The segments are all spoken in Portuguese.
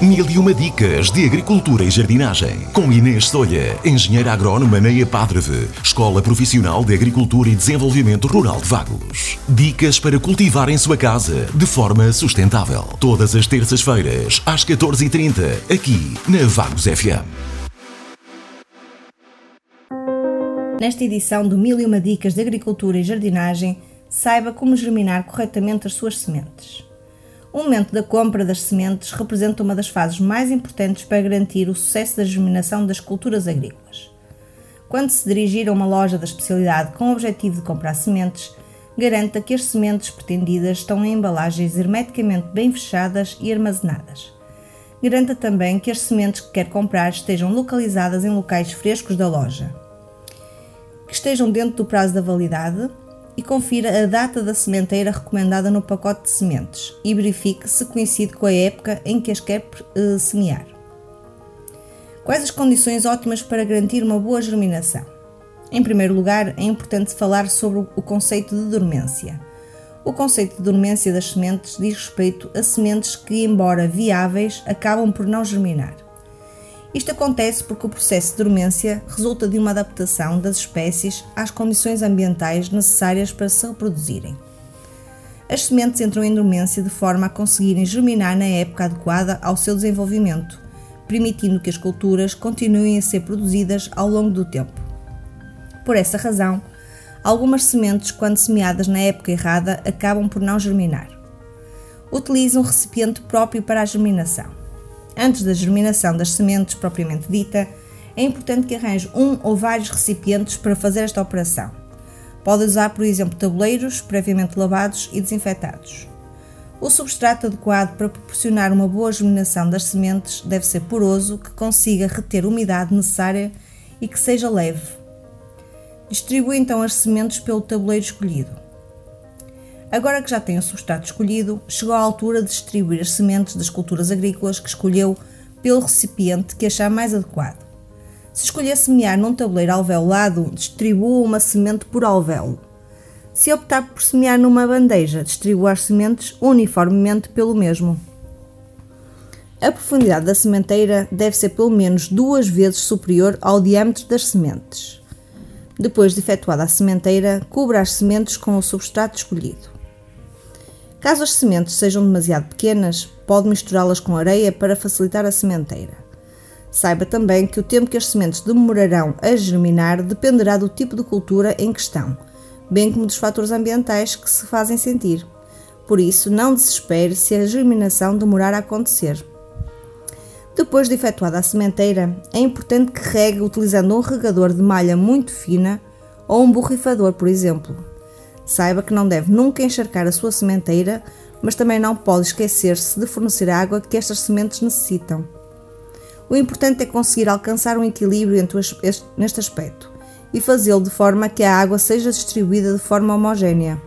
Mil e uma dicas de agricultura e jardinagem. Com Inês Solha, engenheira agrónoma na EPADREVE, Escola Profissional de Agricultura e Desenvolvimento Rural de Vagos. Dicas para cultivar em sua casa de forma sustentável. Todas as terças-feiras, às 14h30, aqui na Vagos FM. Nesta edição do Mil e uma dicas de agricultura e jardinagem, saiba como germinar corretamente as suas sementes. O momento da compra das sementes representa uma das fases mais importantes para garantir o sucesso da germinação das culturas agrícolas. Quando se dirigir a uma loja da especialidade com o objetivo de comprar sementes, garanta que as sementes pretendidas estão em embalagens hermeticamente bem fechadas e armazenadas. Garanta também que as sementes que quer comprar estejam localizadas em locais frescos da loja. Que estejam dentro do prazo da validade e confira a data da sementeira recomendada no pacote de sementes e verifique se coincide com a época em que as quer uh, semear. Quais as condições ótimas para garantir uma boa germinação? Em primeiro lugar, é importante falar sobre o conceito de dormência. O conceito de dormência das sementes diz respeito a sementes que, embora viáveis, acabam por não germinar. Isto acontece porque o processo de dormência resulta de uma adaptação das espécies às condições ambientais necessárias para se reproduzirem. As sementes entram em dormência de forma a conseguirem germinar na época adequada ao seu desenvolvimento, permitindo que as culturas continuem a ser produzidas ao longo do tempo. Por essa razão, algumas sementes, quando semeadas na época errada, acabam por não germinar. Utilize um recipiente próprio para a germinação. Antes da germinação das sementes propriamente dita, é importante que arranje um ou vários recipientes para fazer esta operação. Pode usar, por exemplo, tabuleiros previamente lavados e desinfetados. O substrato adequado para proporcionar uma boa germinação das sementes deve ser poroso, que consiga reter a umidade necessária e que seja leve. Distribua então as sementes pelo tabuleiro escolhido. Agora que já tem o substrato escolhido, chegou a altura de distribuir as sementes das culturas agrícolas que escolheu pelo recipiente que achar mais adequado. Se escolher semear num tabuleiro alveolado, distribua uma semente por alvéolo. Se optar por semear numa bandeja, distribua as sementes uniformemente pelo mesmo. A profundidade da sementeira deve ser pelo menos duas vezes superior ao diâmetro das sementes. Depois de efetuada a sementeira, cubra as sementes com o substrato escolhido. Caso as sementes sejam demasiado pequenas, pode misturá-las com areia para facilitar a sementeira. Saiba também que o tempo que as sementes demorarão a germinar dependerá do tipo de cultura em questão, bem como dos fatores ambientais que se fazem sentir. Por isso, não desespere se a germinação demorar a acontecer. Depois de efetuada a sementeira, é importante que regue utilizando um regador de malha muito fina ou um borrifador, por exemplo. Saiba que não deve nunca encharcar a sua sementeira, mas também não pode esquecer-se de fornecer a água que estas sementes necessitam. O importante é conseguir alcançar um equilíbrio neste aspecto e fazê-lo de forma que a água seja distribuída de forma homogénea.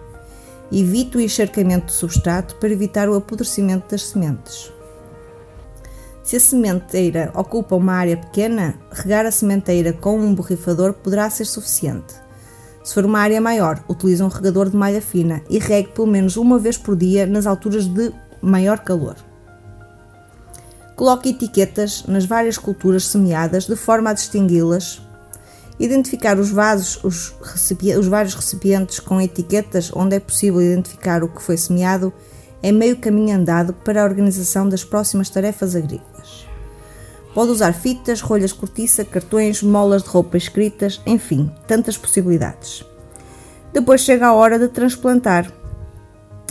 Evite o encharcamento do substrato para evitar o apodrecimento das sementes. Se a sementeira ocupa uma área pequena, regar a sementeira com um borrifador poderá ser suficiente. Se for uma área maior, utilize um regador de malha fina e regue pelo menos uma vez por dia nas alturas de maior calor. Coloque etiquetas nas várias culturas semeadas de forma a distingui-las. Identificar os vasos, os, os vários recipientes com etiquetas onde é possível identificar o que foi semeado é meio caminho andado para a organização das próximas tarefas agrícolas. Pode usar fitas, rolhas cortiça, cartões, molas de roupa escritas, enfim, tantas possibilidades. Depois chega a hora de transplantar.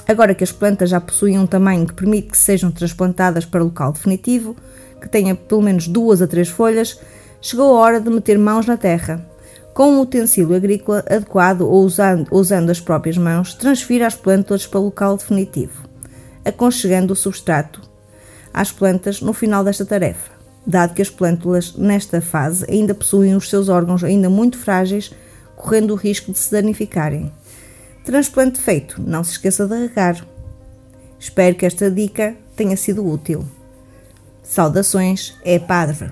Agora que as plantas já possuem um tamanho que permite que sejam transplantadas para local definitivo, que tenha pelo menos duas a três folhas, chegou a hora de meter mãos na terra. Com um utensílio agrícola adequado ou usando, usando as próprias mãos, transfira as plântulas para o local definitivo, aconchegando o substrato às plantas no final desta tarefa dado que as plântulas, nesta fase, ainda possuem os seus órgãos ainda muito frágeis, correndo o risco de se danificarem. Transplante feito, não se esqueça de regar. Espero que esta dica tenha sido útil. Saudações, é Padre.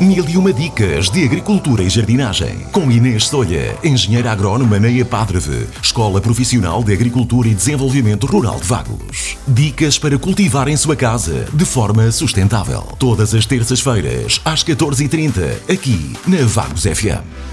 Mil e uma dicas de agricultura e jardinagem. Com Inês Solha, engenheira agrónoma na EPADREVE, Escola Profissional de Agricultura e Desenvolvimento Rural de Vagos. Dicas para cultivar em sua casa de forma sustentável. Todas as terças-feiras, às 14h30, aqui na Vagos FM.